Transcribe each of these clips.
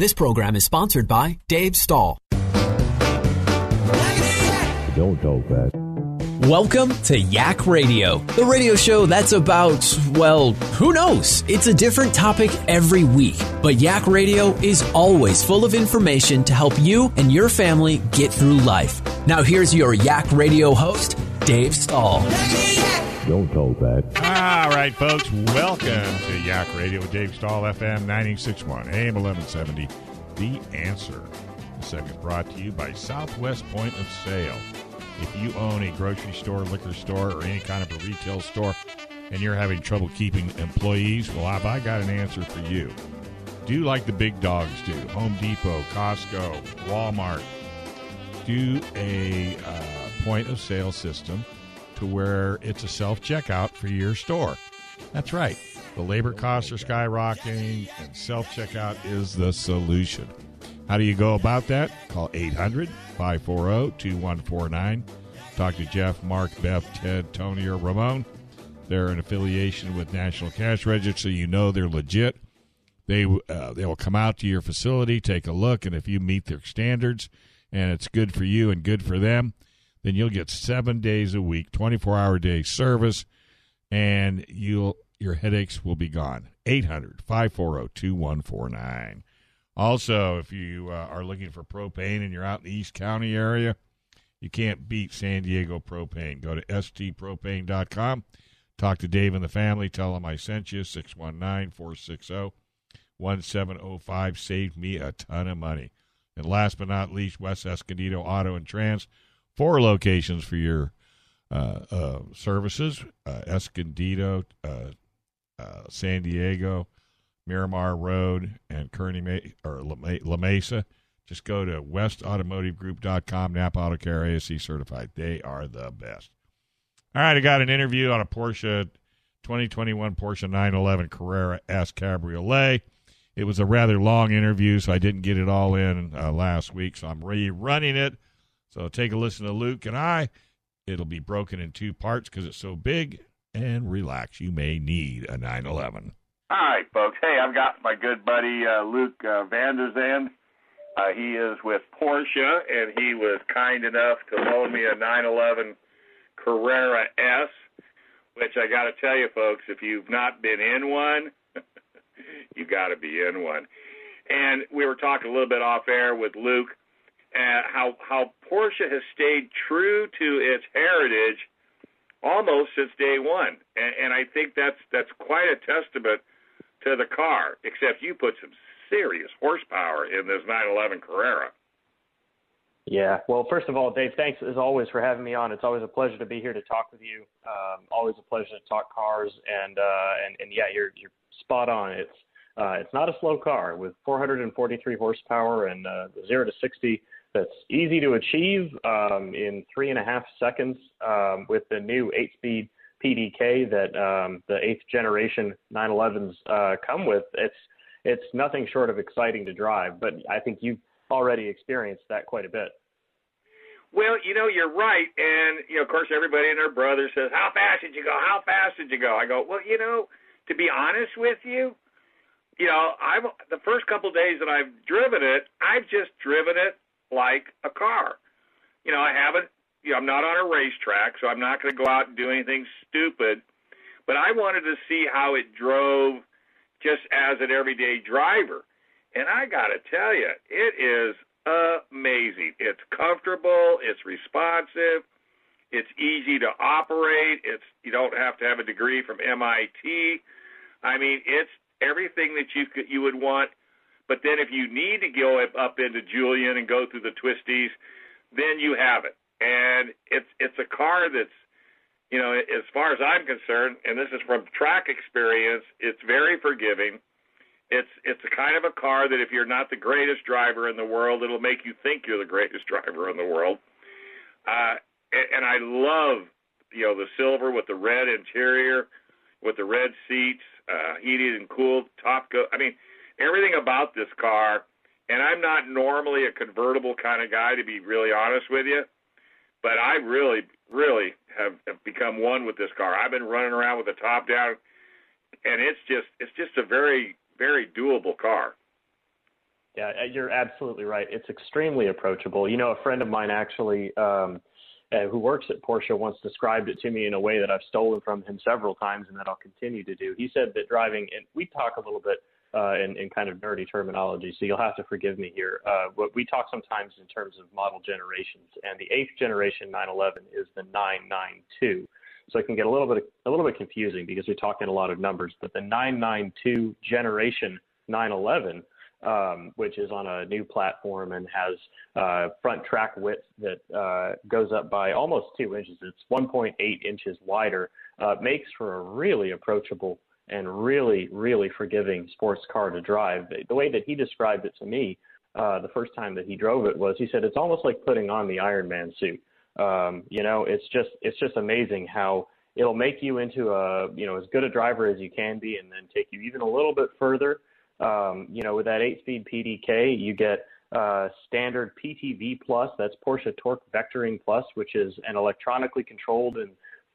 This program is sponsored by Dave Stahl. Don't talk fast. Welcome to Yak Radio, the radio show that's about, well, who knows? It's a different topic every week. But Yak Radio is always full of information to help you and your family get through life. Now, here's your Yak Radio host, Dave Stahl. Don't talk fast. All right, folks, welcome to Yak Radio with Dave Stahl, FM 961, AM 1170. The answer. The segment brought to you by Southwest Point of Sale. If you own a grocery store, liquor store, or any kind of a retail store, and you're having trouble keeping employees, well, I've I got an answer for you. Do like the big dogs do Home Depot, Costco, Walmart. Do a uh, point of sale system to where it's a self checkout for your store. That's right. The labor costs are skyrocketing, and self checkout is the solution. How do you go about that? Call 800 540 2149. Talk to Jeff, Mark, Beth, Ted, Tony, or Ramon. They're an affiliation with National Cash Register, so you know they're legit. They uh, they will come out to your facility, take a look, and if you meet their standards and it's good for you and good for them, then you'll get seven days a week, 24 hour day service, and you'll your headaches will be gone. 800 540 2149. Also, if you uh, are looking for propane and you're out in the East County area, you can't beat San Diego propane. Go to stpropane.com. Talk to Dave and the family. Tell them I sent you. 619 460 1705. Saved me a ton of money. And last but not least, West Escondido Auto and Trans. Four locations for your uh, uh, services uh, Escondido, uh, uh, San Diego, Miramar Road, and Kearny Ma- or La, La Mesa. Just go to westautomotivegroup.com, Napa Auto Care ASE certified. They are the best. All right, I got an interview on a Porsche 2021 Porsche 911 Carrera S Cabriolet. It was a rather long interview, so I didn't get it all in uh, last week, so I'm rerunning it. So take a listen to Luke and I. It'll be broken in two parts because it's so big. And relax, you may need a 911. All right, folks. Hey, I've got my good buddy uh, Luke uh, Vandezande. Uh, he is with Porsche, and he was kind enough to loan me a 911 Carrera S, which I got to tell you, folks, if you've not been in one, you got to be in one. And we were talking a little bit off air with Luke, uh, how how Porsche has stayed true to its heritage almost since day one, and, and I think that's that's quite a testament to the car. Except you put some serious horsepower in this 911 Carrera. Yeah. Well, first of all, Dave, thanks as always for having me on. It's always a pleasure to be here to talk with you. Um, always a pleasure to talk cars, and uh, and and yeah, you're you're spot on. It's uh, it's not a slow car with 443 horsepower and uh, zero to 60. That's easy to achieve um, in three and a half seconds um, with the new eight-speed PDK that um, the eighth generation 911s uh, come with. It's it's nothing short of exciting to drive, but I think you've already experienced that quite a bit. Well, you know, you're right, and you know, of course, everybody and their brother says, "How fast did you go? How fast did you go?" I go, "Well, you know, to be honest with you, you know, I've the first couple of days that I've driven it, I've just driven it like a car. You know, I haven't. You know, I'm not on a racetrack, so I'm not going to go out and do anything stupid. But I wanted to see how it drove, just as an everyday driver. And I got to tell you, it is amazing. It's comfortable. It's responsive. It's easy to operate. It's you don't have to have a degree from MIT. I mean, it's everything that you could, you would want. But then if you need to go up into Julian and go through the twisties, then you have it. And it's it's a car that's you know, as far as I'm concerned, and this is from track experience, it's very forgiving. It's it's a kind of a car that if you're not the greatest driver in the world, it'll make you think you're the greatest driver in the world. Uh, and, I love you know the silver with the red interior, with the red seats, uh, heated and cooled, top go. I mean, everything about this car. And I'm not normally a convertible kind of guy, to be really honest with you, but I really, really have, have become one with this car. I've been running around with the top down, and it's just, it's just a very, very doable car. Yeah, uh, you're absolutely right. It's extremely approachable. You know, a friend of mine actually, um, uh, who works at Porsche, once described it to me in a way that I've stolen from him several times, and that I'll continue to do. He said that driving, and we talk a little bit uh, in, in kind of nerdy terminology, so you'll have to forgive me here. Uh, what we talk sometimes in terms of model generations, and the eighth generation 911 is the 992. So it can get a little bit a little bit confusing because we talk in a lot of numbers. But the 992 generation 911, um, which is on a new platform and has uh, front track width that uh, goes up by almost two inches. It's 1.8 inches wider. Uh, makes for a really approachable and really, really forgiving sports car to drive. The way that he described it to me uh, the first time that he drove it was he said it's almost like putting on the Iron Man suit. Um, you know, it's just it's just amazing how it'll make you into a you know as good a driver as you can be, and then take you even a little bit further. Um, you know, with that eight-speed PDK, you get uh, standard PTV Plus. That's Porsche Torque Vectoring Plus, which is an electronically controlled and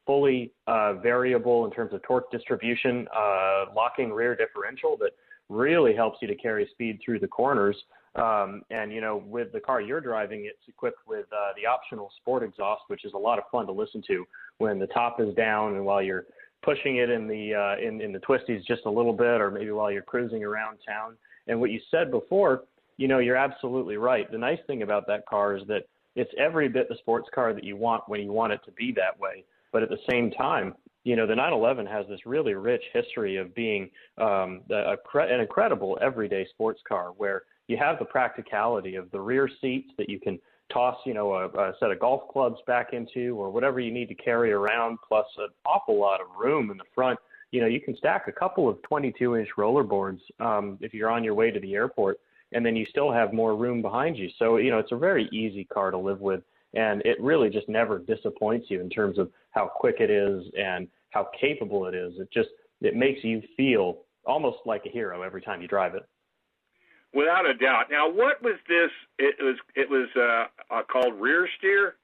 fully uh, variable in terms of torque distribution, uh, locking rear differential that really helps you to carry speed through the corners. Um, and you know, with the car you're driving, it's equipped with uh, the optional sport exhaust, which is a lot of fun to listen to when the top is down and while you're pushing it in the uh, in in the twisties just a little bit, or maybe while you're cruising around town. And what you said before, you know, you're absolutely right. The nice thing about that car is that it's every bit the sports car that you want when you want it to be that way. But at the same time, you know, the 911 has this really rich history of being um, a, an incredible everyday sports car where you have the practicality of the rear seats that you can toss, you know, a, a set of golf clubs back into or whatever you need to carry around, plus an awful lot of room in the front. You know, you can stack a couple of 22 inch rollerboards um, if you're on your way to the airport, and then you still have more room behind you. So, you know, it's a very easy car to live with, and it really just never disappoints you in terms of how quick it is and how capable it is. It just it makes you feel almost like a hero every time you drive it. Without a doubt. Now, what was this? It was it was uh, uh, called rear steer.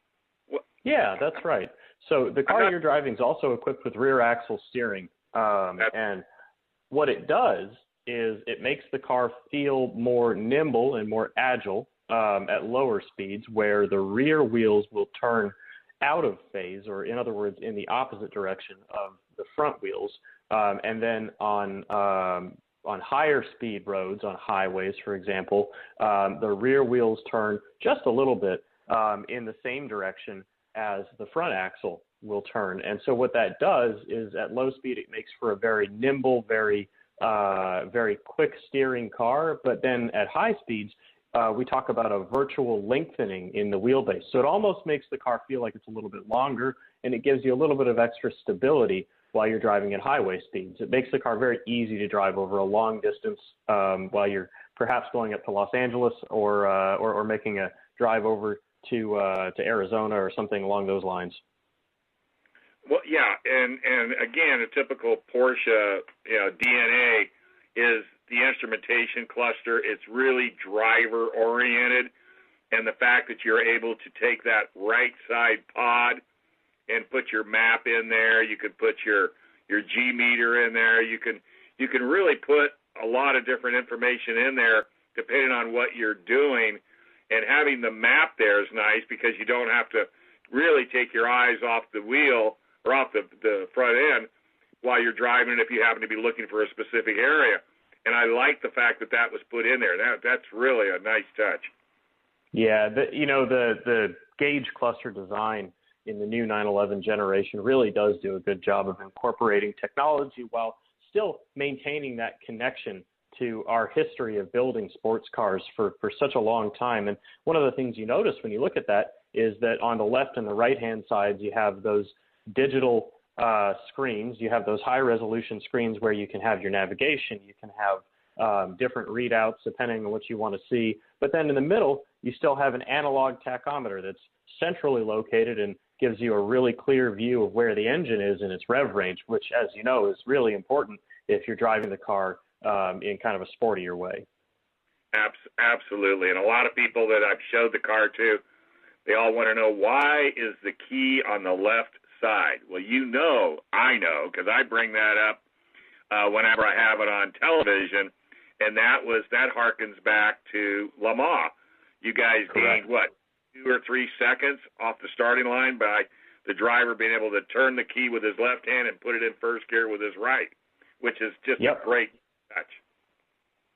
What? Yeah, that's right. So the car not, you're driving is also equipped with rear axle steering, um, and what it does is it makes the car feel more nimble and more agile um, at lower speeds, where the rear wheels will turn out of phase, or in other words, in the opposite direction of the front wheels. Um, and then on um, on higher speed roads, on highways, for example, um, the rear wheels turn just a little bit um, in the same direction as the front axle will turn. And so what that does is at low speed, it makes for a very nimble, very uh, very quick steering car. But then at high speeds, uh, we talk about a virtual lengthening in the wheelbase. So it almost makes the car feel like it's a little bit longer, and it gives you a little bit of extra stability while you're driving at highway speeds. It makes the car very easy to drive over a long distance um, while you're perhaps going up to Los Angeles or, uh, or, or making a drive over to uh, to Arizona or something along those lines. Well, yeah, and and again, a typical Porsche you know, DNA is the instrumentation cluster. It's really driver oriented, and the fact that you're able to take that right side pod and put your map in there. You could put your your G meter in there. You can you can really put a lot of different information in there depending on what you're doing. And having the map there is nice because you don't have to really take your eyes off the wheel or off the the front end while you're driving if you happen to be looking for a specific area. And I like the fact that that was put in there. That that's really a nice touch. Yeah, the, you know the the gauge cluster design in the new 911 generation really does do a good job of incorporating technology while still maintaining that connection to our history of building sports cars for, for such a long time. And one of the things you notice when you look at that is that on the left and the right hand sides, you have those digital uh, screens. You have those high resolution screens where you can have your navigation, you can have um, different readouts depending on what you want to see. But then in the middle, you still have an analog tachometer that's centrally located and gives you a really clear view of where the engine is in its rev range, which, as you know, is really important if you're driving the car um, in kind of a sportier way. Absolutely, and a lot of people that I've showed the car to, they all want to know why is the key on the left side. Well, you know, I know because I bring that up uh, whenever I have it on television, and that was that harkens back to Le Mans. You guys Correct. gained what two or three seconds off the starting line by the driver being able to turn the key with his left hand and put it in first gear with his right, which is just Yep. a great touch.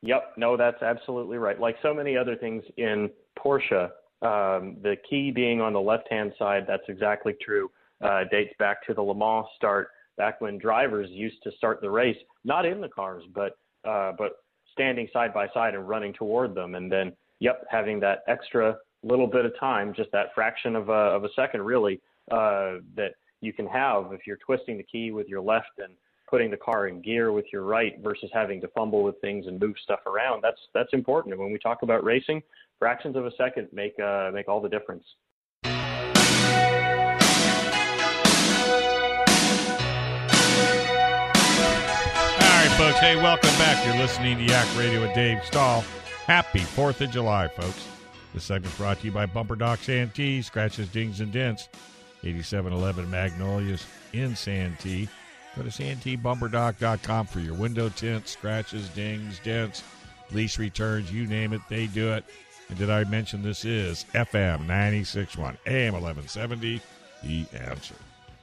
Yep, no, that's absolutely right. Like so many other things in Porsche, um, the key being on the left-hand side, that's exactly true. Uh, dates back to the Le Mans start, back when drivers used to start the race, not in the cars, but uh, but standing side by side and running toward them, and then, yep, having that extra little bit of time, just that fraction of a of a second, really, uh, that you can have if you're twisting the key with your left and putting the car in gear with your right versus having to fumble with things and move stuff around. That's that's important. And when we talk about racing, fractions of a second make uh, make all the difference. Folks. Hey, welcome back. You're listening to Yak Radio with Dave Stahl. Happy 4th of July, folks. This segment's brought to you by Bumper Dock Santee, Scratches, Dings, and Dents. 8711 Magnolias in Santee. Go to SanteeBumperDock.com for your window tints, scratches, dings, dents, lease returns, you name it, they do it. And did I mention this is FM 961 AM 1170, The Answer.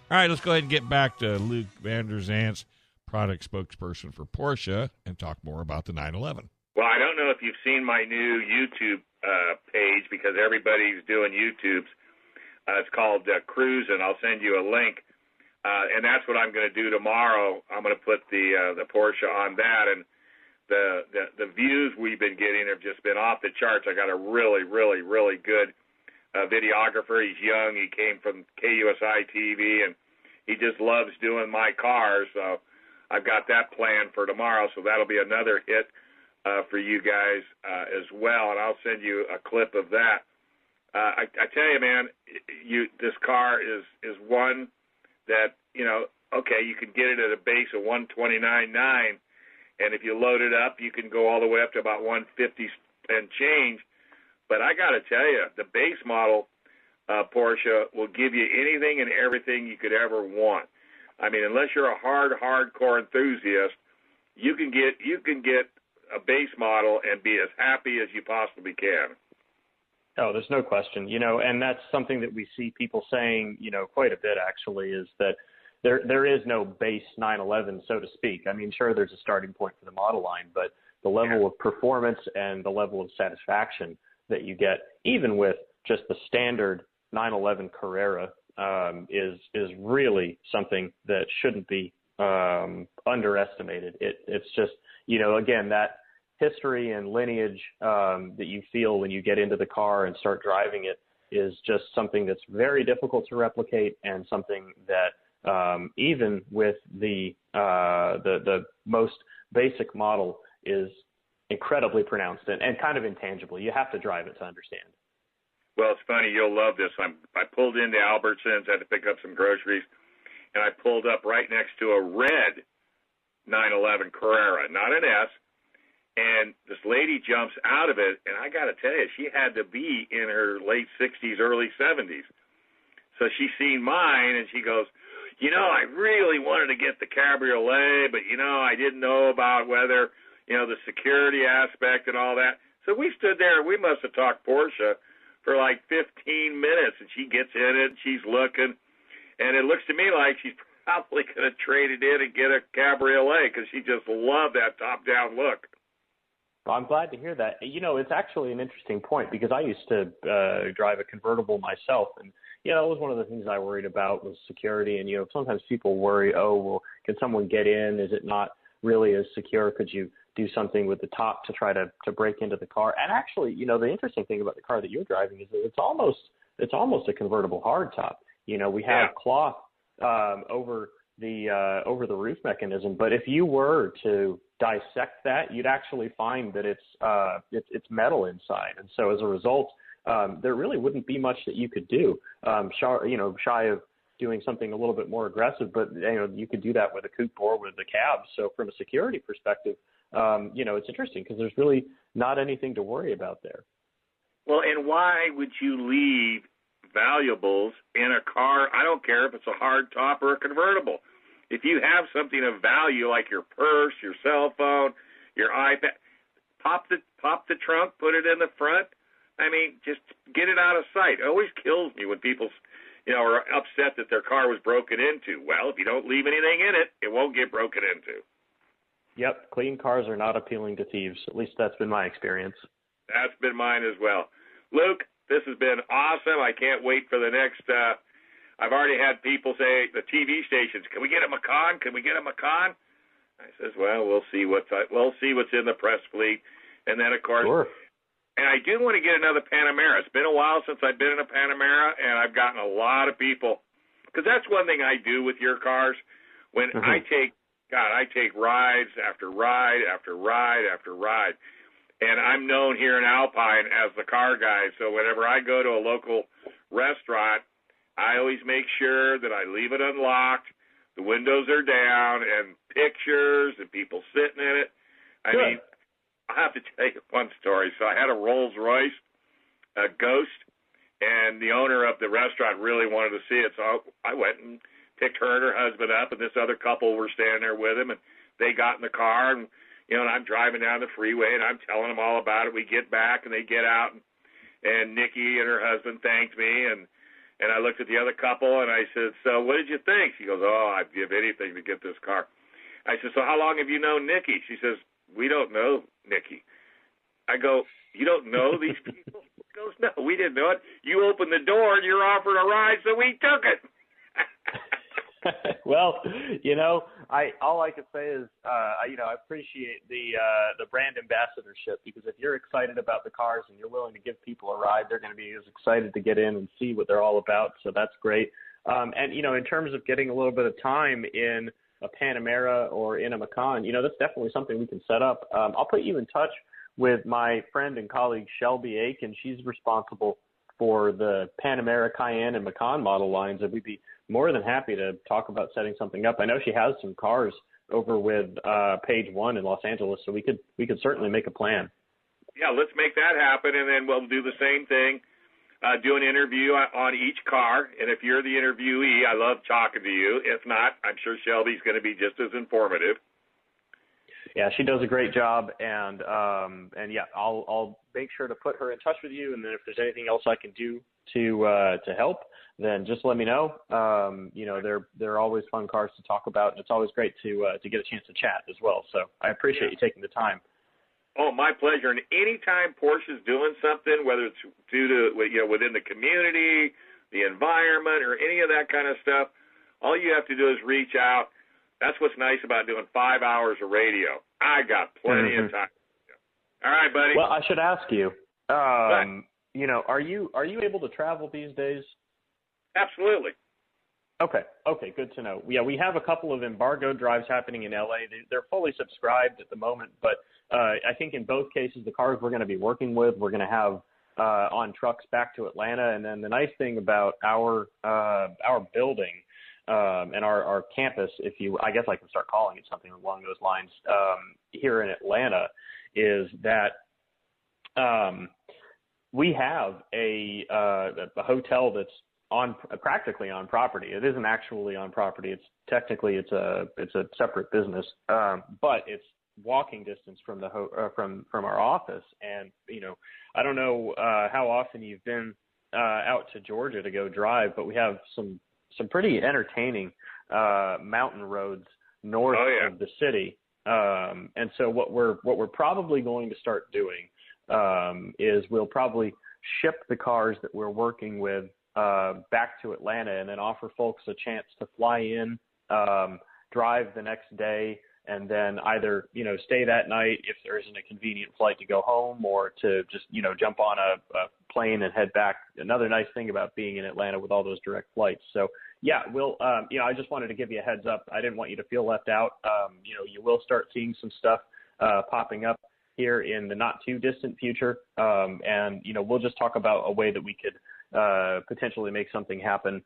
All right, let's go ahead and get back to Luke Vandezande's product spokesperson for Porsche and talk more about the 911. Well, I don't know if you've seen my new YouTube uh, page because everybody's doing YouTubes. Uh, it's called uh, Cruise, and I'll send you a link. Uh, and that's what I'm going to do tomorrow. I'm going to put the uh, the Porsche on that, and the, the the views we've been getting have just been off the charts. I got a really, really, really good uh, videographer. He's young. He came from KUSI TV, and he just loves doing my cars. So I've got that planned for tomorrow. So that'll be another hit uh, for you guys uh, as well, and I'll send you a clip of that. Uh, I, I tell you, man, you this car is is one that you know. Okay, you can get it at a base of one twenty nine nine, and if you load it up, you can go all the way up to about one fifty and change. But I got to tell you, the base model uh, Porsche will give you anything and everything you could ever want. I mean, unless you're a hard, hardcore enthusiast, you can get you can get a base model and be as happy as you possibly can. Oh, there's no question. You know, and that's something that we see people saying, you know, quite a bit actually is that there there is no base 911, so to speak. I mean, sure, there's a starting point for the model line, but the level of performance and the level of satisfaction that you get, even with just the standard 911 Carrera, um, is is really something that shouldn't be um, underestimated. It, it's just, you know, again that history and lineage um, that you feel when you get into the car and start driving it is just something that's very difficult to replicate and something that um, even with the, uh, the the most basic model is incredibly pronounced and, and kind of intangible. You have to drive it to understand. Well, it's funny. You'll love this. I'm, I pulled into Albertsons, had to pick up some groceries, and I pulled up right next to a red 911 Carrera, not an S. And this lady jumps out of it, and I got to tell you, she had to be in her late 60s, early 70s. So she seen mine, and she goes, "You know, I really wanted to get the cabriolet, but you know, I didn't know about whether, you know, the security aspect and all that." So we stood there, we must have talked Porsche for like 15 minutes, and she gets in it, and she's looking, and it looks to me like she's probably going to trade it in and get a cabriolet because she just loved that top-down look. Well, I'm glad to hear that. You know, it's actually an interesting point because I used to uh, drive a convertible myself, and you know, that was one of the things I worried about was security. And you know, sometimes people worry, oh, well, can someone get in? Is it not really as secure? Could you do something with the top to try to to break into the car? And actually, you know, the interesting thing about the car that you're driving is that it's almost it's almost a convertible hardtop. You know, we have Yeah. cloth um, over the uh, over the roof mechanism, but if you were to dissect that, you'd actually find that it's uh, it's, it's metal inside, and so as a result, um, there really wouldn't be much that you could do. Um, shy, you know, shy of doing something a little bit more aggressive, but you know, you could do that with a coupe or with a cab. So from a security perspective, um, you know, it's interesting because there's really not anything to worry about there. Well, and why would you leave valuables in a car? I don't care if it's a hard top or a convertible. If you have something of value like your purse, your cell phone, your iPad, pop the pop the trunk, put it in the front. I mean, just get it out of sight. It always kills me when people, you know, are upset that their car was broken into. Well, if you don't leave anything in it, it won't get broken into. Yep, clean cars are not appealing to thieves. At least that's been my experience. That's been mine as well. Luke, this has been awesome. I can't wait for the next. uh I've already had people say the TV stations, "Can we get a Macan? Can we get a Macan?" I says, "Well, we'll see what's we'll see what's in the press fleet." And then of course, sure. and I do want to get another Panamera. It's been a while since I've been in a Panamera, and I've gotten a lot of people because that's one thing I do with your cars. When Mhm. I take, God, I take rides after ride after ride after ride, and I'm known here in Alpine as the car guy. So whenever I go to a local restaurant, I always make sure that I leave it unlocked, the windows are down, and pictures and people sitting in it. I Good. mean, I have to tell you one story. So I had a Rolls Royce, a Ghost, and the owner of the restaurant really wanted to see it. So I went and picked her and her husband up, and this other couple were standing there with him, and they got in the car, and you know, and I'm driving down the freeway, and I'm telling them all about it. We get back, and they get out, and, and Nikki and her husband thanked me, and and I looked at the other couple, and I said, "So what did you think?" She goes, "Oh, I'd give anything to get this car." I said, "So how long have you known Nikki?" She says, "We don't know Nikki." I go, "You don't know these people?" She goes, "No, we didn't know it. You opened the door, and you're offered a ride, so we took it." well, you know, I all I can say is, uh, you know, I appreciate the uh, the brand ambassadorship because if you're excited about the cars and you're willing to give people a ride, they're going to be as excited to get in and see what they're all about. So that's great. Um, and you know, in terms of getting a little bit of time in a Panamera or in a Macan, you know, that's definitely something we can set up. Um, I'll put you in touch with my friend and colleague Shelby Aiken. She's responsible for the Panamera, Cayenne, and Macan model lines, and we'd be more than happy to talk about setting something up. I know she has some cars over with uh, Page One in Los Angeles, so we could we could certainly make a plan. yeah, let's make that happen, and then we'll do the same thing. Uh, do an interview on, on each car, and if you're the interviewee, I love talking to you. If not, I'm sure Shelby's going to be just as informative. Yeah, she does a great job, and um, and yeah, I'll I'll make sure to put her in touch with you, and then if there's anything else I can do to uh, to help, then just let me know. Um, you know, they're they're always fun cars to talk about, and it's always great to uh, to get a chance to chat as well. So I appreciate you taking the time. Oh, my pleasure. And anytime Porsche's doing something, whether it's due to you know within the community, the environment, or any of that kind of stuff, all you have to do is reach out. That's what's nice about doing five hours of radio. I got plenty Mhm. of time. All right, buddy. Well, I should ask you. Um, you know, are you are you able to travel these days? Absolutely. Okay. Okay. Good to know. Yeah, we have a couple of embargo drives happening in LA. They- They're fully subscribed at the moment, but uh, I think in both cases, the cars we're going to be working with, we're going to have uh, on trucks back to Atlanta. And then the nice thing about our uh, our building um, and our, our campus, if you, I guess I can start calling it something along those lines, um, here in Atlanta, is that um, we have a uh, a hotel that's on practically on property. It isn't actually on property. It's technically it's a it's a separate business, um, but it's walking distance from the ho- uh, from from our office. And you know, I don't know uh, how often you've been uh, out to Georgia to go drive, but we have some some pretty entertaining uh, mountain roads north Oh, yeah. of the city. Um, and so what we're what we're probably going to start doing um, is we'll probably ship the cars that we're working with uh, back to Atlanta and then offer folks a chance to fly in, um, drive the next day, and then either you know stay that night if there isn't a convenient flight to go home, or to just you know jump on a, a plane and head back. Another nice thing about being in Atlanta with all those direct flights. So yeah, we'll um, you know I just wanted to give you a heads up. I didn't want you to feel left out. Um, you know you will start seeing some stuff uh, popping up here in the not too distant future, um, and you know we'll just talk about a way that we could uh, potentially make something happen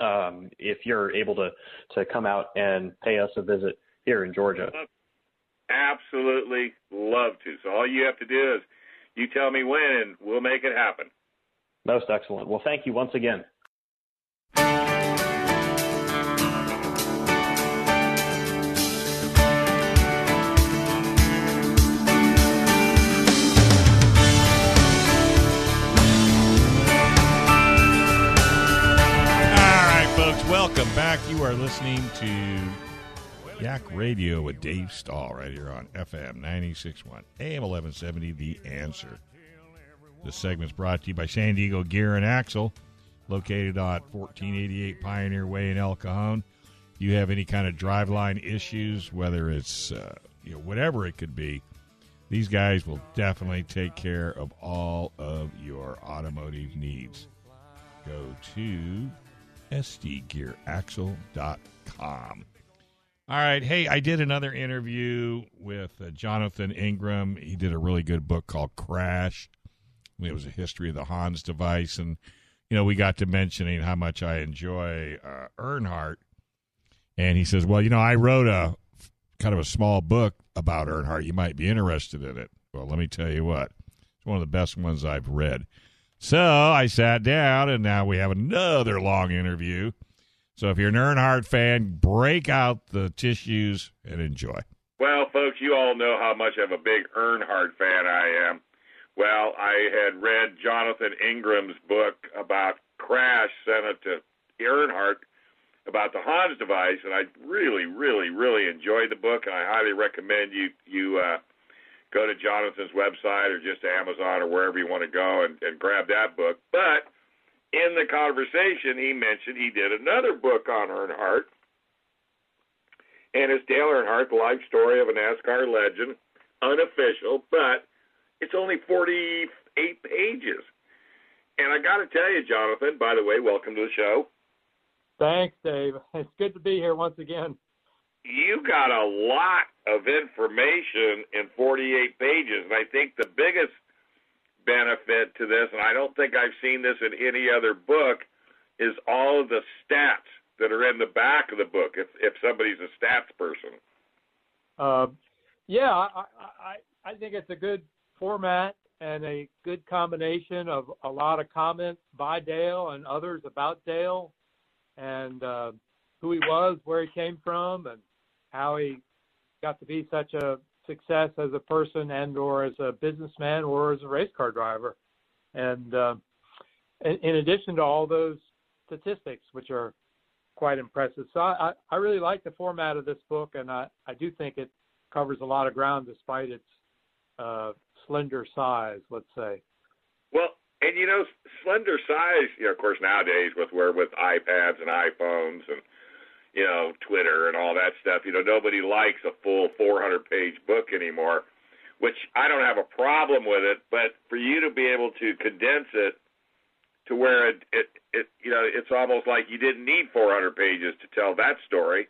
um, if you're able to to come out and pay us a visit here in Georgia. Absolutely love to. So all you have to do is you tell me when, and we'll make it happen. Most excellent. Well, thank you once again. Back. You are listening to Yak Radio with Dave Stahl right here on FM 961 AM 1170. The answer. This segment's brought to you by San Diego Gear and Axle, located on 1488 Pioneer Way in El Cajon. If you have any kind of driveline issues, whether it's uh, you know whatever it could be, these guys will definitely take care of all of your automotive needs. Go to sdgearaxle.com. All right. Hey, I did another interview with uh, Jonathan Ingram. He did a really good book called Crash. It was a history of the Hans device. And, you know, we got to mentioning how much I enjoy uh, Earnhardt. And he says, well, you know, I wrote a kind of a small book about Earnhardt. You might be interested in it. Well, let me tell you what, it's one of the best ones I've read. So I sat down, and now we have another long interview. So if you're an Earnhardt fan, break out the tissues and enjoy. Well, folks, you all know how much of a big Earnhardt fan I am. Well, I had read Jonathan Ingram's book about Crash, Senna to Earnhardt about the Hans device, and I really, really, really enjoyed the book, and I highly recommend you you uh, go to Jonathan's website or just Amazon or wherever you want to go and, and grab that book. But in the conversation, he mentioned he did another book on Earnhardt, and it's Dale Earnhardt, the life story of a NASCAR legend, unofficial, but it's only 48 pages. And I got to tell you, Jonathan, by the way, welcome to the show. Thanks, Dave. It's good to be here once again. You got a lot of information in 48 pages, and I think the biggest benefit to this, and I don't think I've seen this in any other book, is all of the stats that are in the back of the book. If if somebody's a stats person. Uh, yeah, I, I I think it's a good format and a good combination of a lot of comments by Dale and others about Dale and uh, who he was, where he came from, and how he got to be such a success as a person and or as a businessman or as a race car driver. And uh, in, addition to all those statistics, which are quite impressive. So I, I really like the format of this book, and I, I do think it covers a lot of ground despite its uh, slender size, let's say. Well, and you know, slender size, you know, of course, nowadays with where with iPads and iPhones and you know, Twitter and all that stuff. You know, nobody likes a full 400 page book anymore, which I don't have a problem with it, but for you to be able to condense it to where it, it, it you know, it's almost like you didn't need 400 pages to tell that story.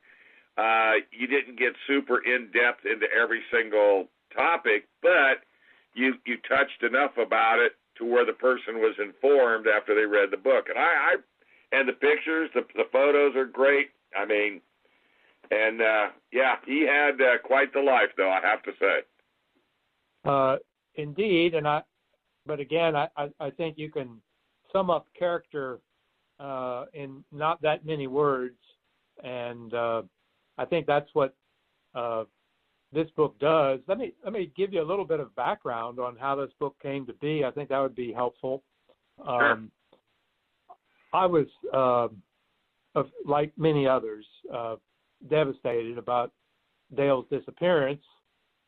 Uh, you didn't get super in depth into every single topic, but you you touched enough about it to where the person was informed after they read the book. And I, I and the pictures, the the photos are great. I mean, and uh, yeah, he had uh, quite the life, though I have to say. Uh, indeed, and I, but again, I, I, I think you can sum up character uh, in not that many words, and uh, I think that's what uh, this book does. Let me let me give you a little bit of background on how this book came to be. I think that would be helpful. Sure. Um, I was uh, of like many others, uh, devastated about Dale's disappearance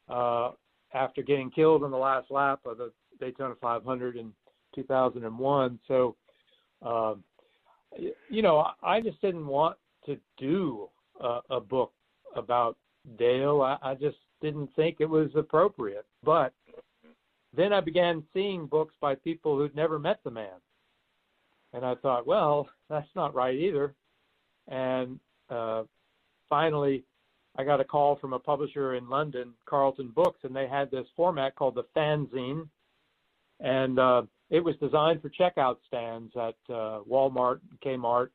uh, after getting killed in the last lap of the Daytona 500 in 2001. So, uh, you know, I just didn't want to do a, a book about Dale. I, I just didn't think it was appropriate. But then I began seeing books by people who'd never met the man. And I thought, well, that's not right either. And uh, finally, I got a call from a publisher in London, Carlton Books, and they had this format called the fanzine, and uh, it was designed for checkout stands at uh, Walmart, Kmart,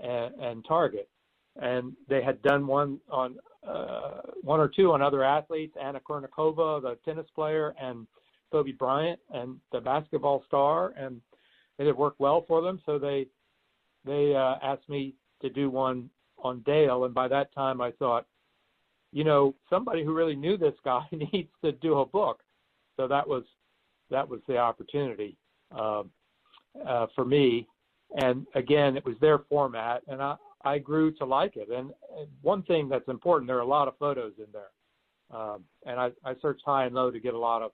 and, and Target. And they had done one on uh, one or two on other athletes, Anna Kournikova, the tennis player, and Kobe Bryant, and the basketball star, and it had worked well for them. So they they uh, asked me to do one on Dale, and by that time I thought, you know, somebody who really knew this guy needs to do a book. So that was that was the opportunity uh, uh, for me. And again, it was their format, and I I grew to like it. And, and one thing that's important, there are a lot of photos in there. Um, and I, I searched high and low to get a lot of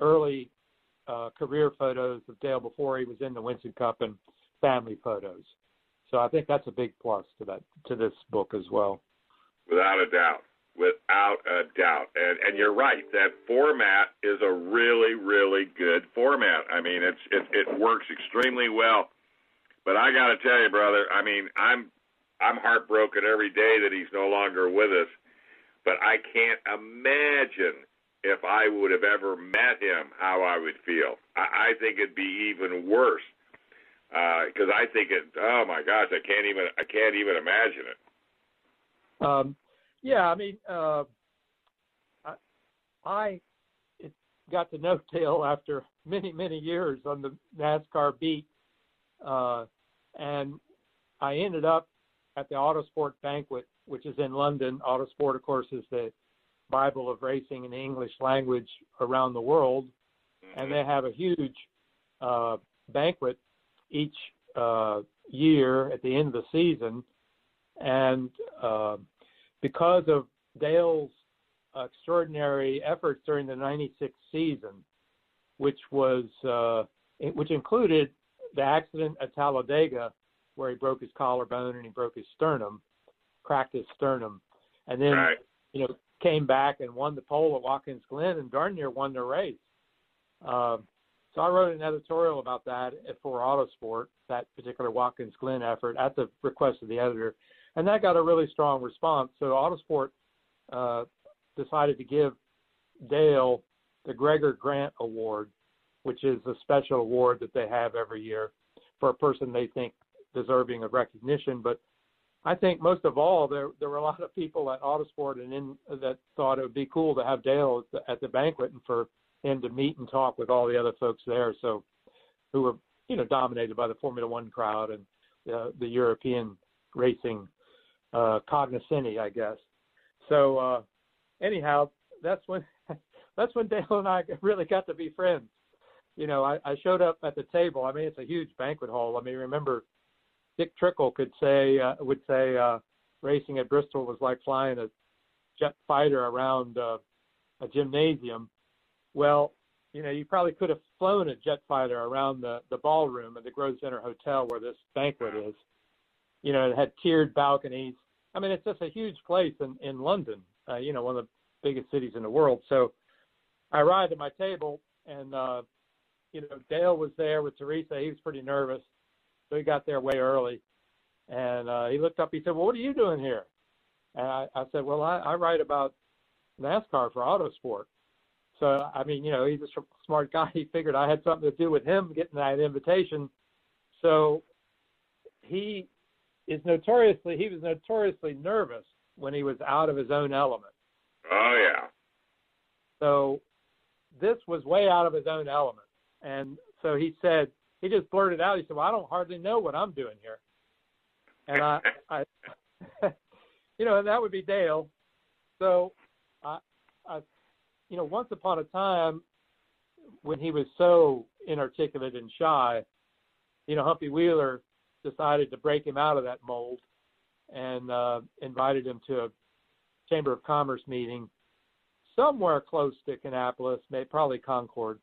early uh, career photos of Dale before he was in the Winston Cup and family photos. So I think that's a big plus to that to this book as well. Without a doubt, without a doubt, and and you're right. That format is a really really good format. I mean, it's it it works extremely well. But I got to tell you, brother. I mean, I'm I'm heartbroken every day that he's no longer with us. But I can't imagine if I would have ever met him how I would feel. I, I think it'd be even worse because uh, I think it. Oh my gosh, I can't even. I can't even imagine it. Um, yeah, I mean, uh, I, I got to know Dale after many many years on the NASCAR beat, uh, and I ended up at the Autosport banquet, which is in London. Autosport, of course, is the Bible of racing in the English language around the world, mm-hmm. and they have a huge uh, banquet each uh, year at the end of the season. And uh, because of Dale's extraordinary efforts during the '96 season, which was uh, which included the accident at Talladega, where he broke his collarbone and he broke his sternum, cracked his sternum, and then right. you know came back and won the pole at Watkins Glen, and darn near won the race. Um, so I wrote an editorial about that for Autosport, that particular Watkins Glen effort, at the request of the editor, and that got a really strong response. So Autosport uh, decided to give Dale the Gregor Grant Award, which is a special award that they have every year for a person they think deserving of recognition. But I think most of all, there there were a lot of people at Autosport and in that thought it would be cool to have Dale at the, at the banquet and for him to meet and talk with all the other folks there. So who were you know dominated by the Formula One crowd and uh, the European racing uh, cognoscenti, I guess. So uh, anyhow, that's when that's when Dale and I really got to be friends. You know, I, I showed up at the table. I mean, it's a huge banquet hall. I mean, remember Dick Trickle could say uh, would say uh, racing at Bristol was like flying a jet fighter around uh, a gymnasium. Well, you know, you probably could have flown a jet fighter around the the ballroom at the Grosvenor Hotel where this banquet is. You know, it had tiered balconies. I mean, it's just a huge place in in London. Uh, you know, one of the biggest cities in the world. So I arrived at my table, and uh, you know, Dale was there with Teresa. He was pretty nervous. So he got there way early, and uh, he looked up. He said, "Well, what are you doing here?" And I, I said, "Well, I, I write about NASCAR for Autosport." So I mean, you know, he's a smart guy. He figured I had something to do with him getting that invitation. So he is notoriously he was notoriously nervous when he was out of his own element. Oh yeah. So this was way out of his own element. And so he said, he just blurted out. He said, "Well, I don't hardly know what I'm doing here," and I, I, you know, and that would be Dale. So, I, I, you know, once upon a time, when he was so inarticulate and shy, you know, Humpy Wheeler decided to break him out of that mold and uh, invited him to a Chamber of Commerce meeting somewhere close to Kannapolis, maybe probably Concord,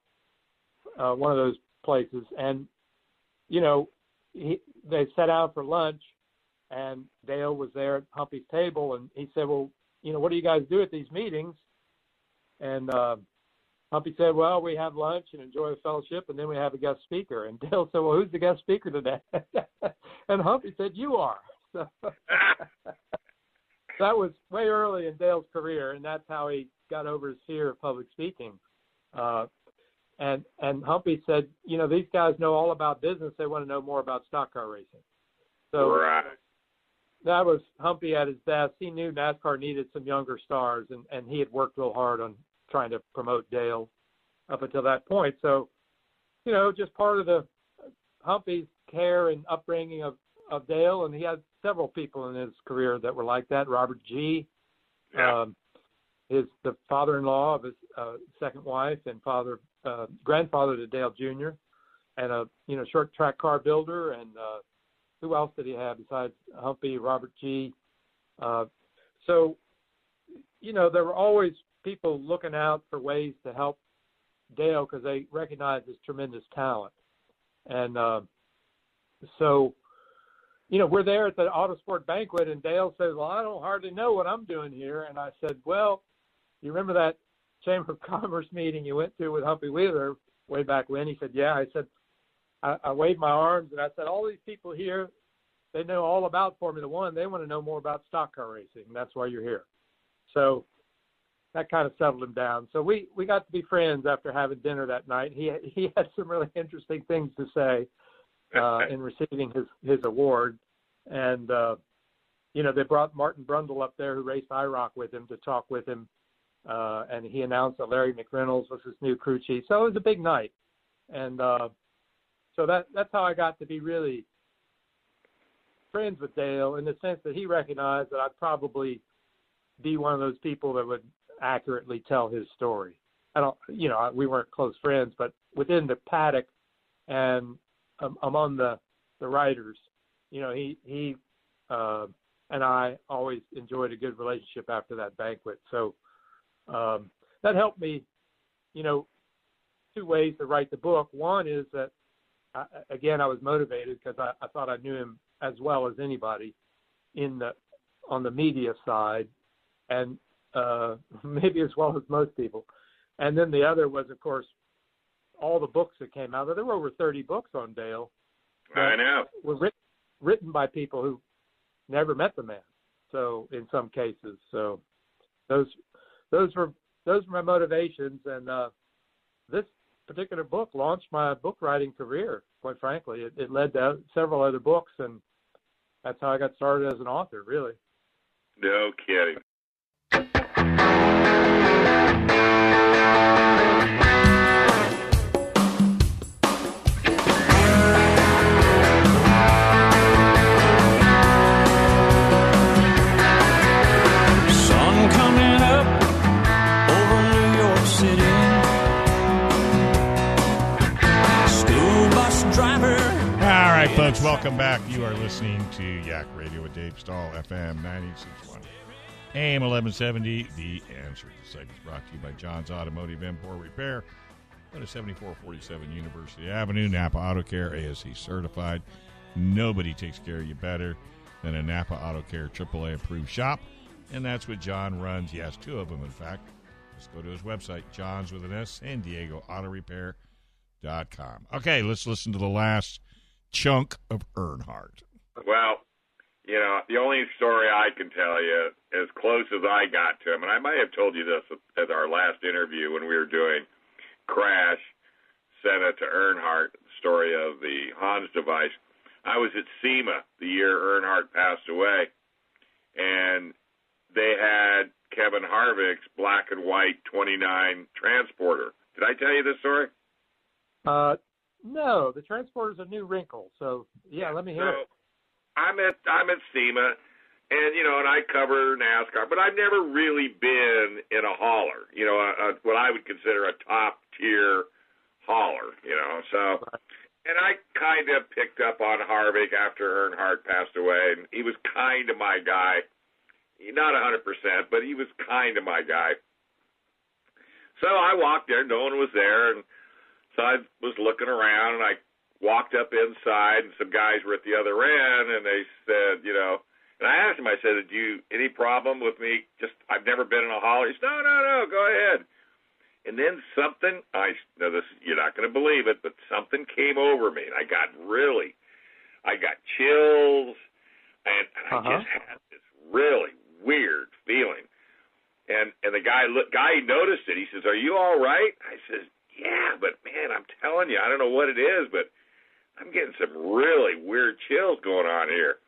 uh, one of those places, and you know, he, they sat out for lunch, and Dale was there at Humpy's table, and he said, "Well, you know, what do you guys do at these meetings?" And uh, Humpy said, "Well, we have lunch and enjoy the fellowship, and then we have a guest speaker." And Dale said, "Well, who's the guest speaker today?" and Humpy said, "You are." So that was way early in Dale's career, and that's how he got over his fear of public speaking. Uh, and and Humpy said, you know, these guys know all about business. They want to know more about stock car racing. So right. That was Humpy at his best. He knew NASCAR needed some younger stars, and and he had worked real hard on trying to promote Dale up until that point. So, you know, just part of the Humpy's care and upbringing of of Dale, and he had several people in his career that were like that. Robert Gee. Yeah. Um, his the father-in-law of his uh, second wife and father uh, grandfather to Dale Jr. and a you know short track car builder and uh, who else did he have besides Humpy, Robert G. Uh, so, you know, there were always people looking out for ways to help Dale because they recognized his tremendous talent. And uh, so, you know, we're there at the Autosport banquet, and Dale says, "Well, I don't hardly know what I'm doing here." And I said, "Well, you remember that Chamber of Commerce meeting you went to with Humpy Wheeler way back when?" He said, "Yeah." I said, I, I waved my arms and I said, "All these people here, they know all about Formula One. They want to know more about stock car racing. That's why you're here." So that kind of settled him down. So we we got to be friends after having dinner that night. He he had some really interesting things to say uh, in receiving his his award, and uh, you know they brought Martin Brundle up there who raced IROC with him to talk with him, uh, and he announced that Larry McReynolds was his new crew chief. So it was a big night, and uh, so that that's how I got to be really friends with Dale in the sense that he recognized that I'd probably be one of those people that would accurately tell his story. I don't, you know, we weren't close friends, but within the paddock and um, among the the writers, you know, he he uh, and I always enjoyed a good relationship after that banquet. So um, that helped me, you know, two ways to write the book. One is that I, again I was motivated because I, I thought I knew him as well as anybody in the on the media side, and uh, maybe as well as most people. And then the other was, of course, all the books that came out. There were over 30 books on Dale. I know. Were written written by people who never met the man. So in some cases, so those those were those were my motivations, and uh, this particular book launched my book writing career. Quite frankly, it, it led to several other books, and that's how I got started as an author. Really. No kidding. Welcome back. You are listening to Yak Radio with Dave Stahl, FM 961. AM 1170, The Answer. To the segment is brought to you by John's Automotive Import Repair. Go to 7447 University Avenue, Napa Auto Care, ASE certified. Nobody takes care of you better than a Napa Auto Care AAA approved shop. And that's what John runs. He has two of them, in fact. Just go to his website, John's with an S, San Diego Auto Repair.com. Okay, let's listen to the last chunk of Earnhardt. Well, you know, the only story I can tell you, as close as I got to him, and I might have told you this at our last interview when we were doing Crash, Senna to Earnhardt, the story of the Hans device. I was at SEMA the year Earnhardt passed away, and they had Kevin Harvick's black and white 29 transporter. Did I tell you this story? Uh, no, the transporter's a new wrinkle. So yeah, let me hear so, it. I'm at I'm at SEMA, and you know, and I cover NASCAR, but I've never really been in a hauler. You know, a, a, what I would consider a top tier hauler. You know, so. And I kind of picked up on Harvick after Earnhardt passed away, and he was kind of my guy. Not a 100%, but he was kind of my guy. So I walked there, no one was there, and so I was looking around, and I walked up inside, and some guys were at the other end, and they said, you know, and I asked him, I said, "Do you any problem with me? Just I've never been in a hauler." He said, "No, no, no, go ahead." And then something I know this you're not going to believe it, but something came over me, and I got really, I got chills, and I Uh-huh. just had this really weird feeling. And and the guy look guy noticed it. He says, "Are you all right?" I says, "Yeah, but man, I'm telling you, I don't know what it is, but I'm getting some really weird chills going on here."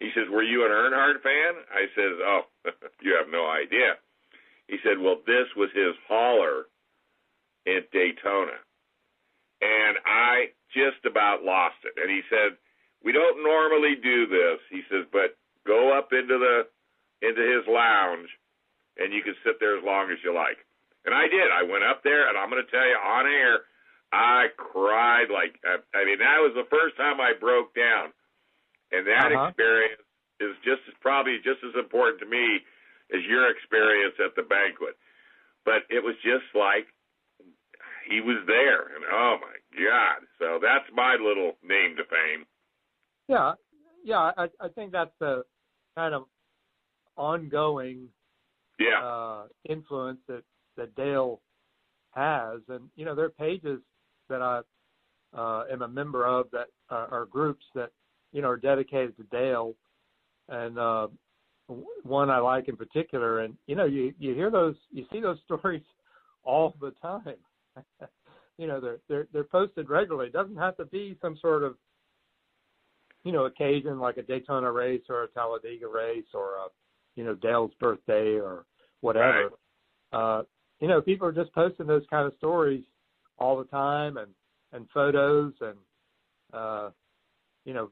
He says, "Were you an Earnhardt fan?" I says, "Oh, you have no idea." He said, "Well, this was his hauler in Daytona." And I just about lost it. And he said, "We don't normally do this." He says, "But go up into the into his lounge and you can sit there as long as you like." And I did. I went up there and I'm going to tell you on air, I cried like I, I mean that was the first time I broke down. and that Uh-huh. experience is just as probably just as important to me as your experience at the banquet. But it was just like he was there, and oh my God! So that's my little name to fame. Yeah, yeah. I, I think that's the kind of ongoing Yeah, uh, influence that that Dale has, and you know, there are pages that I uh, am a member of that are, are groups that you know are dedicated to Dale, and uh, one I like in particular, and you know, you you hear those, you see those stories all the time. you know, they're they're they're posted regularly. It doesn't have to be some sort of you know occasion like a Daytona race or a Talladega race or a you know Dale's birthday or whatever. Uh, you know, people are just posting those kind of stories all the time and and photos and uh, you know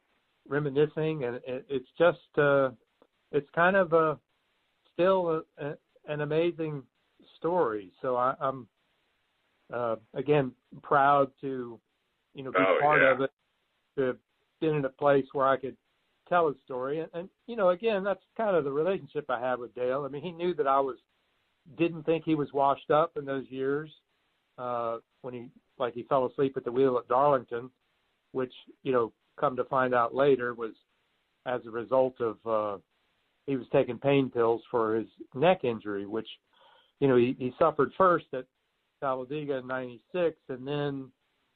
reminiscing and it, it's just uh, it's kind of a still a, a, an amazing story. So I, I'm uh, again proud to you know be Oh, part yeah. of it. To have been in a place where I could tell his story, and, and you know again that's kind of the relationship I have with Dale. I mean he knew that I was didn't think he was washed up in those years uh, when he like he fell asleep at the wheel at Darlington, which you know come to find out later was as a result of uh, he was taking pain pills for his neck injury, which you know he, he suffered first at Talladega in '96, and then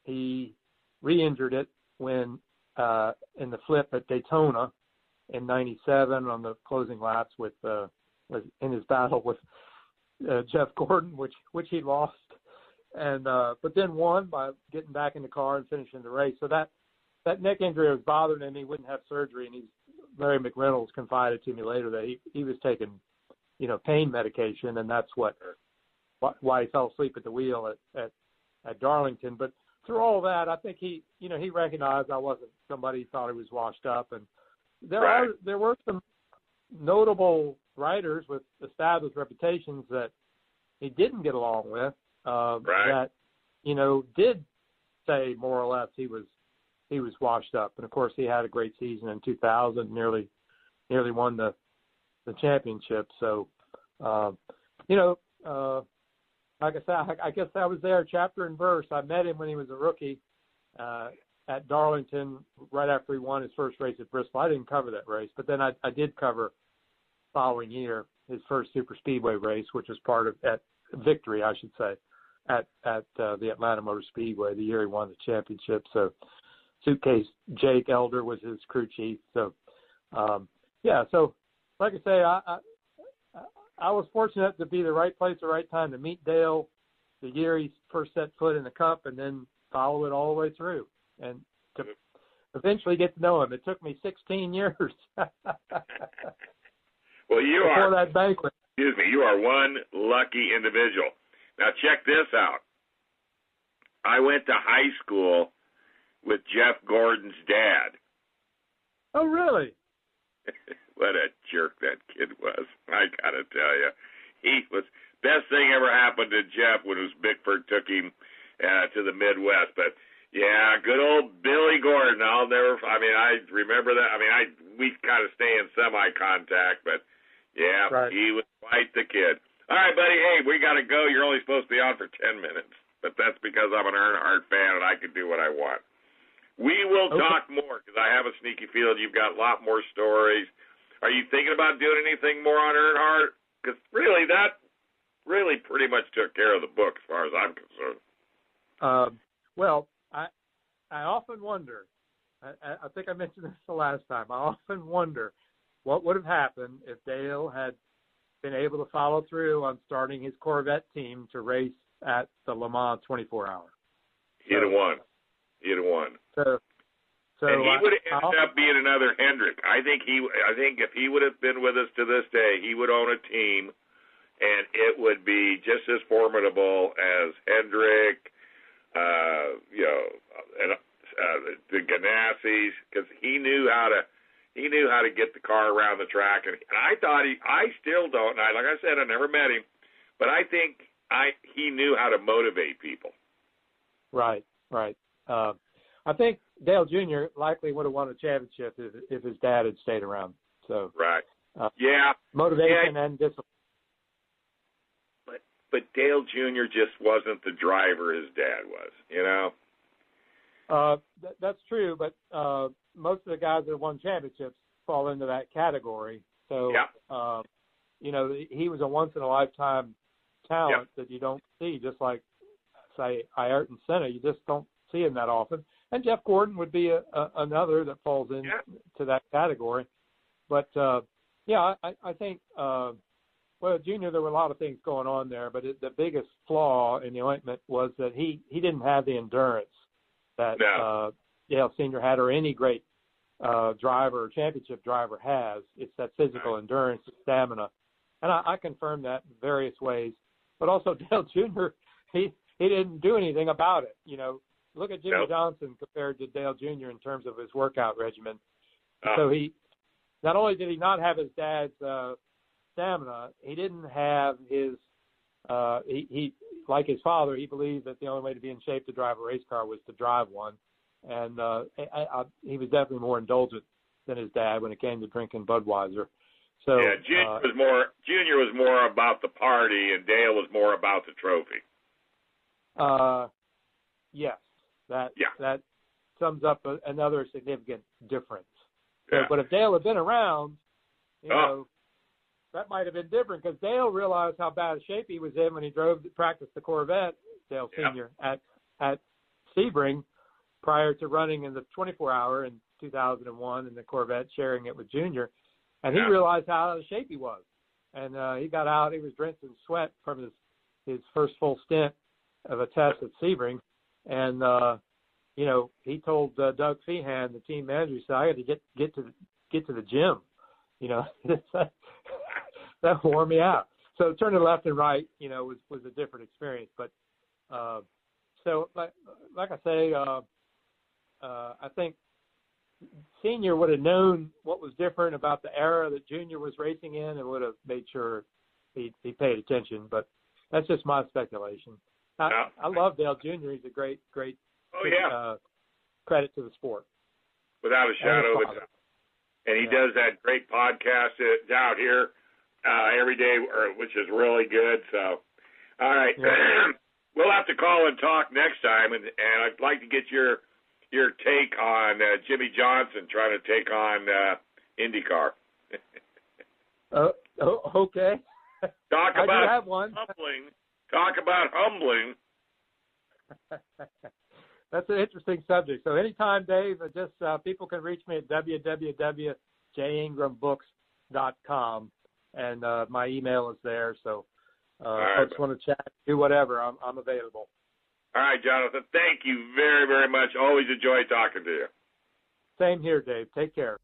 he re-injured it when uh, in the flip at Daytona in '97 on the closing laps with uh, was in his battle with uh, Jeff Gordon, which which he lost, and uh, but then won by getting back in the car and finishing the race. So that that neck injury was bothering him. He wouldn't have surgery, and he's Larry McReynolds confided to me later that he he was taking you know pain medication, and that's what why he fell asleep at the wheel at at at Darlington. But through all that, I think he you know he recognized I wasn't somebody he thought he was washed up, and there Right. are there were some notable writers with established reputations that he didn't get along with uh, Right. that you know did say more or less he was he was washed up. And of course he had a great season in 2000 nearly nearly won the the championship. So uh, you know uh, like I said I, I guess I was there chapter and verse. I met him when he was a rookie uh, at Darlington right after he won his first race at Bristol. I didn't cover that race but then I, I did cover following year his first super speedway race which was part of at victory I should say at at uh, the Atlanta Motor Speedway the year he won the championship. So suitcase Jake Elder was his crew chief. So um yeah so like I say I, I I was fortunate to be the right place the right time to meet Dale the year he first set foot in the cup and then follow it all the way through and to eventually get to know him. It took me 16 years well, you before are. that banquet Excuse me. You are one lucky individual. Now check this out. I went to high school with Jeff Gordon's dad. oh really what a jerk that kid was. I gotta tell you, he was best thing ever happened to Jeff when his Bickford took him uh, to the Midwest. But yeah, good old Billy Gordon. I'll never. I mean, I remember that. I mean, I we kind of stay in semi contact, but yeah, Right. he was quite the kid. All right, buddy. Hey, we gotta go. You're only supposed to be on for ten minutes, but that's because I'm an Earnhardt fan and I can do what I want. We will Okay. talk more because I have a sneaky feeling you've got a lot more stories. Are you thinking about doing anything more on Earnhardt? Because really, that really pretty much took care of the book as far as I'm concerned. Um, well, I I often wonder. I I think I mentioned this the last time. I often wonder what would have happened if Dale had been able to follow through on starting his Corvette team to race at the Le Mans 24 hour. He'd have won. He'd have won. So, so and he would have ended up being another Hendrick. I think he. I think if he would have been with us to this day, he would own a team, and it would be just as formidable as Hendrick. Uh, you know, and uh, the Ganassis, because he knew how to. He knew how to get the car around the track, and, and I thought he. I still don't. And I, like I said, I never met him, but I think I he knew how to motivate people. Right, right. Uh, I think Dale Jr. likely would have won a championship if if his dad had stayed around. So Right. Uh, yeah, motivation and discipline. but but Dale Jr. just wasn't the driver his dad was. You know. Uh, th- that's true, but uh, most of the guys that won championships fall into that category. So, Yeah. uh, you know, he was a once in a lifetime talent that you don't see, just like say Ayrton Senna. You just don't see him that often. And Jeff Gordon would be a, a, another that falls into Yeah. that category. But uh, yeah, I, I think uh, well, Junior, there were a lot of things going on there, but it, the biggest flaw in the ointment was that he he didn't have the endurance that No. uh, Dale Senior had, or any great uh, driver or championship driver has. It's that physical endurance, stamina, and I, I confirm that in various ways. But also Dale Jr. He he didn't do anything about it. You know, look at Jimmie Nope. Johnson compared to Dale Jr. in terms of his workout regimen. Uh, So he not only did he not have his dad's uh, stamina, he didn't have his uh, he, he like his father. He believed that the only way to be in shape to drive a race car was to drive one, and uh, I, I, he was definitely more indulgent than his dad when it came to drinking Budweiser. So yeah, Junior uh, was more Junior was more about the party, and Dale was more about the trophy. Uh, yes, that Yeah. that sums up a, another significant difference. So, Yeah. but if Dale had been around, you Oh. know, that might have been different because Dale realized how bad a shape he was in when he drove to practice the Corvette, Dale Yeah. Senior at at Sebring, prior to running in the 24 hour in 2001 in the Corvette, sharing it with Junior, and he Yeah. realized how out of shape he was, and uh, he got out. He was drenched in sweat from his his first full stint of a test at Sebring, and uh, you know he told uh, Doug Fehan, the team manager, he said, "I got to get get to the, get to the gym." You know, that wore me out. So turning left and right, you know, was was a different experience. But uh, so like like I say, uh, uh, I think senior would have known what was different about the era that junior was racing in, and would have made sure he he paid attention. But that's just my speculation. I, Yeah. I love Dale Jr. He's a great great Oh yeah, uh, credit to the sport. without a shadow of a doubt. And he Yeah. does that great podcast that's out here uh, every day, or, which is really good. So, all right, Yeah. we'll have to call and talk next time, and and I'd like to get your your take on uh, Jimmie Johnson trying to take on uh, IndyCar. Uh, oh, okay. Talk about have one. humbling. Talk about humbling. That's an interesting subject. So anytime, Dave, uh, just uh, people can reach me at www.jingrambooks.com, and uh, my email is there. So uh, right. folks want to chat, do whatever, I'm, I'm available. All right, Jonathan. Thank you very, very much. Always enjoy talking to you. Same here, Dave. Take care.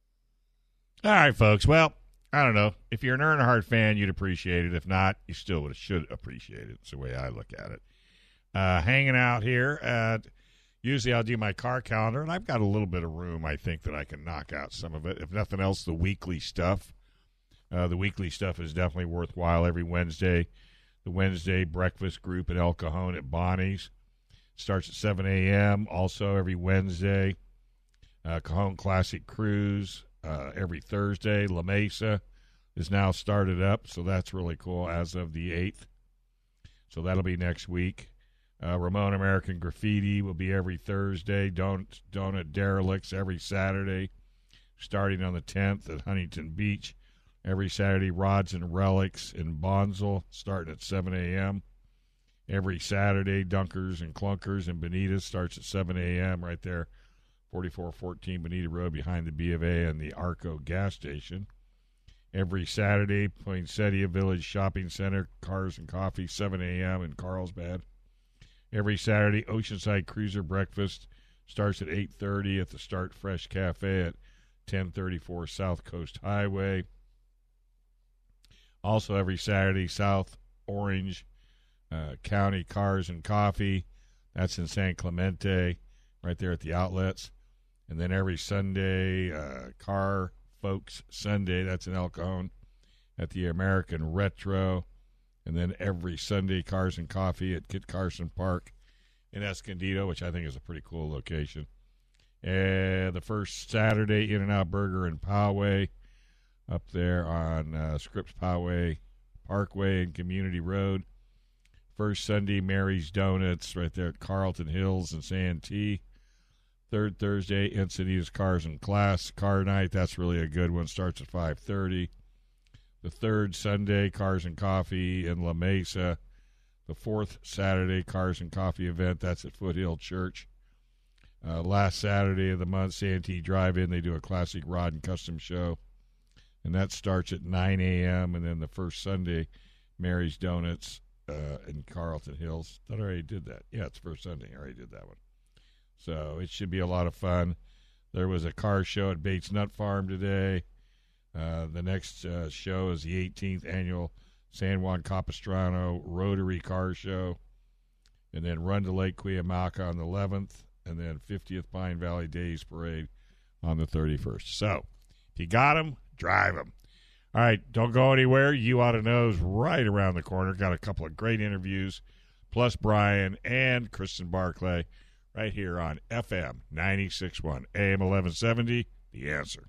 All right, folks. Well, I don't know. If you're an Earnhardt fan, you'd appreciate it. If not, you still would should appreciate it. It's the way I look at it. Uh, hanging out here at usually I'll do my car calendar, and I've got a little bit of room. I think that I can knock out some of it. If nothing else, the weekly stuff. Uh, the weekly stuff is definitely worthwhile every Wednesday. The Wednesday breakfast group at El Cajon at Bonnie's starts at 7 a.m. Also every Wednesday uh, Cajon Classic Cruise uh, every Thursday. La Mesa is now started up, so that's really cool as of the 8th. So that'll be next week. Uh, Ramona American Graffiti will be every Thursday. Donut Derelicts every Saturday, starting on the 10th at Huntington Beach. Every Saturday, Rods and Relics in Bonsall, starting at 7 a.m. Every Saturday, Dunkers and Clunkers in Bonita starts at 7 a.m. right there 4414 Bonita Road behind the B of A and the Arco gas station. Every Saturday, Poinsettia Village Shopping Center, Cars and Coffee, 7 a.m. in Carlsbad. Every Saturday, Oceanside Cruiser Breakfast starts at 8.30 at the Start Fresh Cafe at 1034 South Coast Highway. Also, every Saturday, South Orange uh, County Cars and Coffee. That's in San Clemente, right there at the outlets. And then every Sunday, uh, Car Folks Sunday. That's in El Cajon at the American Retro. And then every Sunday, Cars and Coffee at Kit Carson Park in Escondido, which I think is a pretty cool location. Uh, the first Saturday, In and Out Burger in Poway, up there on uh, Scripps Poway Parkway and Community Road. First Sunday, Mary's Donuts, right there at Carlton Hills and Santee. Third Thursday, Encinitas Cars and Class Car Night. That's really a good one. Starts at five thirty. The third Sunday, Cars and Coffee in La Mesa. The fourth Saturday, Cars and Coffee event. That's at Foothill Church. Uh, last Saturday of the month, Santee Drive In, they do a classic rod and custom show. And that starts at 9 a.m. And then the first Sunday, Mary's Donuts uh, in Carlton Hills. I already did that. Yeah, it's first Sunday. I already did that one. So it should be a lot of fun. There was a car show at Bates Nut Farm today. Uh, the next uh, show is the 18th annual San Juan Capistrano Rotary Car Show. And then Run to Lake Cuyamaca on the 11th. And then 50th Pine Valley Days Parade on the 31st. So if you got them, drive them. All right, don't go anywhere. You ought to know's right around the corner. Got a couple of great interviews, plus Brian and Kristen Barclay right here on FM 96.1 AM 1170. The answer.